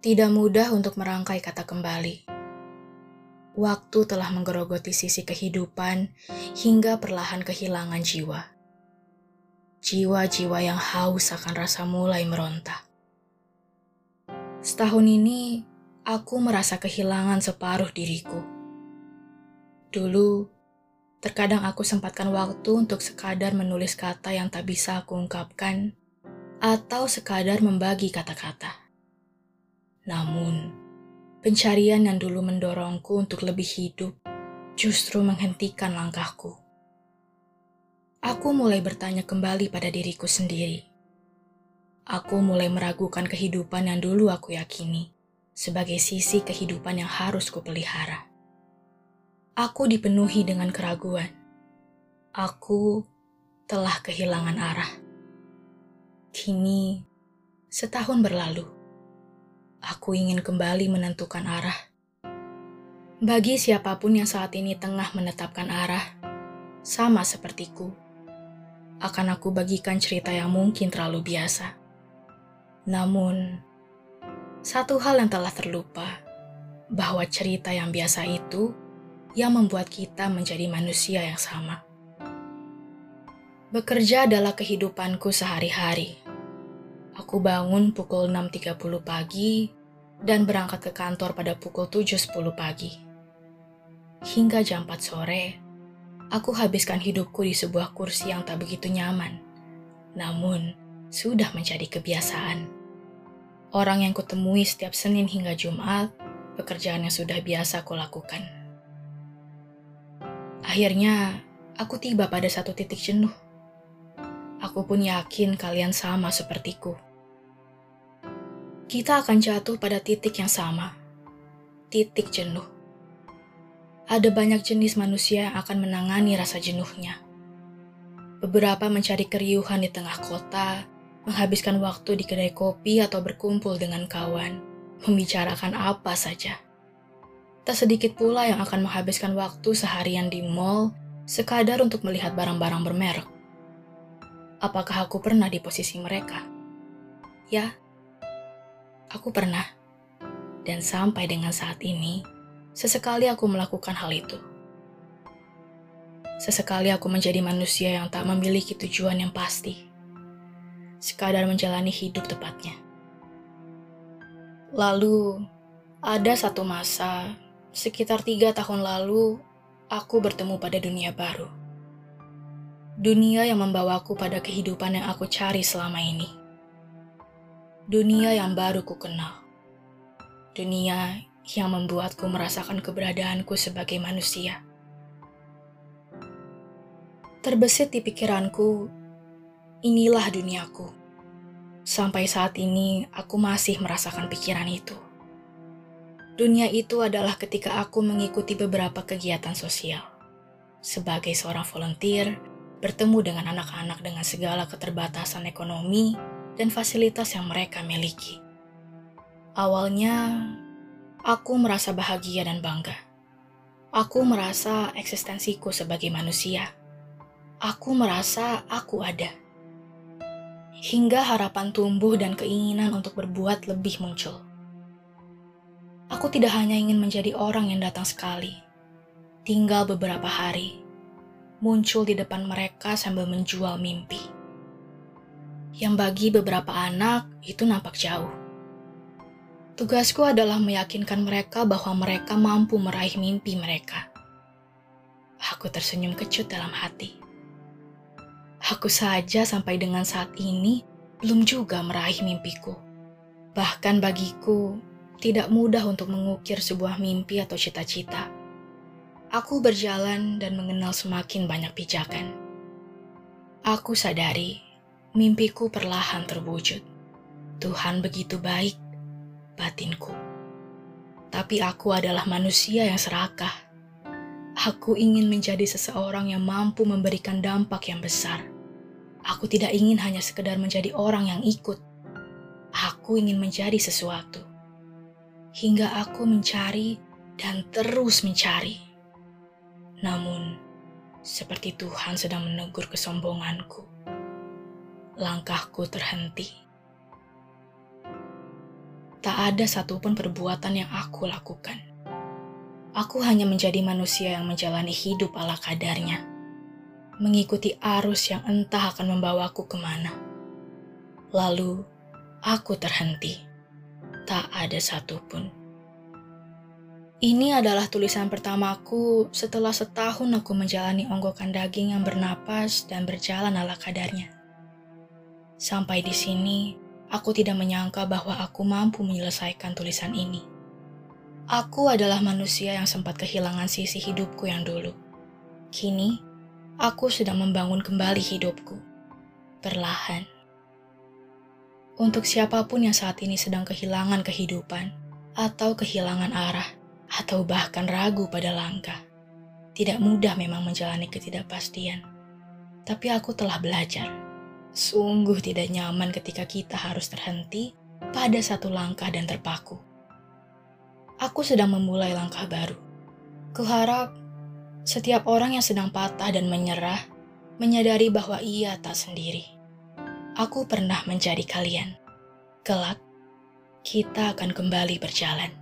Tidak mudah untuk merangkai kata kembali. Waktu telah menggerogoti sisi kehidupan hingga perlahan kehilangan jiwa. Jiwa-jiwa yang haus akan rasa mulai meronta. Setahun ini, aku merasa kehilangan separuh diriku. Dulu, terkadang aku sempatkan waktu untuk sekadar menulis kata yang tak bisa aku ungkapkan, atau sekadar membagi kata-kata. Namun, pencarian yang dulu mendorongku untuk lebih hidup justru menghentikan langkahku. Aku mulai bertanya kembali pada diriku sendiri. Aku mulai meragukan kehidupan yang dulu aku yakini sebagai sisi kehidupan yang harus kupelihara. Aku dipenuhi dengan keraguan. Aku telah kehilangan arah. Kini, setahun berlalu, aku ingin kembali menentukan arah. Bagi siapa pun yang saat ini tengah menetapkan arah, sama sepertiku, akan aku bagikan cerita yang mungkin terlalu biasa. Namun, satu hal yang telah terlupa, bahwa cerita yang biasa itu yang membuat kita menjadi manusia yang sama. Bekerja adalah kehidupanku sehari-hari. Aku bangun pukul 6.30 pagi dan berangkat ke kantor pada pukul 7.10 pagi. Hingga jam 4 sore, aku habiskan hidupku di sebuah kursi yang tak begitu nyaman. Namun, sudah menjadi kebiasaan. Orang yang kutemui setiap Senin hingga Jumat, pekerjaan yang sudah biasa kulakukan. Akhirnya, aku tiba pada satu titik jenuh Aku pun yakin kalian sama sepertiku. Kita akan jatuh pada titik yang sama, titik jenuh. Ada banyak jenis manusia yang akan menangani rasa jenuhnya. Beberapa mencari keriuhan di tengah kota, menghabiskan waktu di kedai kopi atau berkumpul dengan kawan, membicarakan apa saja. Tak sedikit pula yang akan menghabiskan waktu seharian di mall, sekadar untuk melihat barang-barang bermerek Apakah aku pernah di posisi mereka? Ya, aku pernah. Dan sampai dengan saat ini, sesekali aku melakukan hal itu. Sesekali aku menjadi manusia yang tak memiliki tujuan yang pasti. Sekadar menjalani hidup tepatnya. Lalu, ada satu masa, sekitar tiga tahun lalu, aku bertemu pada dunia baru dunia yang membawaku pada kehidupan yang aku cari selama ini. Dunia yang baru ku kenal. Dunia yang membuatku merasakan keberadaanku sebagai manusia. Terbesit di pikiranku, inilah duniaku. Sampai saat ini, aku masih merasakan pikiran itu. Dunia itu adalah ketika aku mengikuti beberapa kegiatan sosial. Sebagai seorang volunteer, bertemu dengan anak-anak dengan segala keterbatasan ekonomi dan fasilitas yang mereka miliki. Awalnya, aku merasa bahagia dan bangga. Aku merasa eksistensiku sebagai manusia. Aku merasa aku ada. Hingga harapan tumbuh dan keinginan untuk berbuat lebih muncul. Aku tidak hanya ingin menjadi orang yang datang sekali, tinggal beberapa hari, muncul di depan mereka sambil menjual mimpi. Yang bagi beberapa anak itu nampak jauh. Tugasku adalah meyakinkan mereka bahwa mereka mampu meraih mimpi mereka. Aku tersenyum kecut dalam hati. Aku saja sampai dengan saat ini belum juga meraih mimpiku. Bahkan bagiku, tidak mudah untuk mengukir sebuah mimpi atau cita-cita Aku berjalan dan mengenal semakin banyak pijakan. Aku sadari mimpiku perlahan terwujud. Tuhan begitu baik, batinku. Tapi aku adalah manusia yang serakah. Aku ingin menjadi seseorang yang mampu memberikan dampak yang besar. Aku tidak ingin hanya sekedar menjadi orang yang ikut. Aku ingin menjadi sesuatu. Hingga aku mencari dan terus mencari namun, seperti Tuhan sedang menegur kesombonganku, langkahku terhenti. Tak ada satupun perbuatan yang aku lakukan. Aku hanya menjadi manusia yang menjalani hidup ala kadarnya, mengikuti arus yang entah akan membawaku ke mana. Lalu, aku terhenti. Tak ada satupun. Ini adalah tulisan pertamaku setelah setahun aku menjalani onggokan daging yang bernapas dan berjalan ala kadarnya. Sampai di sini, aku tidak menyangka bahwa aku mampu menyelesaikan tulisan ini. Aku adalah manusia yang sempat kehilangan sisi hidupku yang dulu. Kini, aku sedang membangun kembali hidupku. Perlahan. Untuk siapa pun yang saat ini sedang kehilangan kehidupan atau kehilangan arah, atau bahkan ragu pada langkah. Tidak mudah memang menjalani ketidakpastian, tapi aku telah belajar. Sungguh tidak nyaman ketika kita harus terhenti pada satu langkah dan terpaku. Aku sedang memulai langkah baru. Kuharap setiap orang yang sedang patah dan menyerah menyadari bahwa ia tak sendiri. Aku pernah menjadi kalian. Kelak, kita akan kembali berjalan.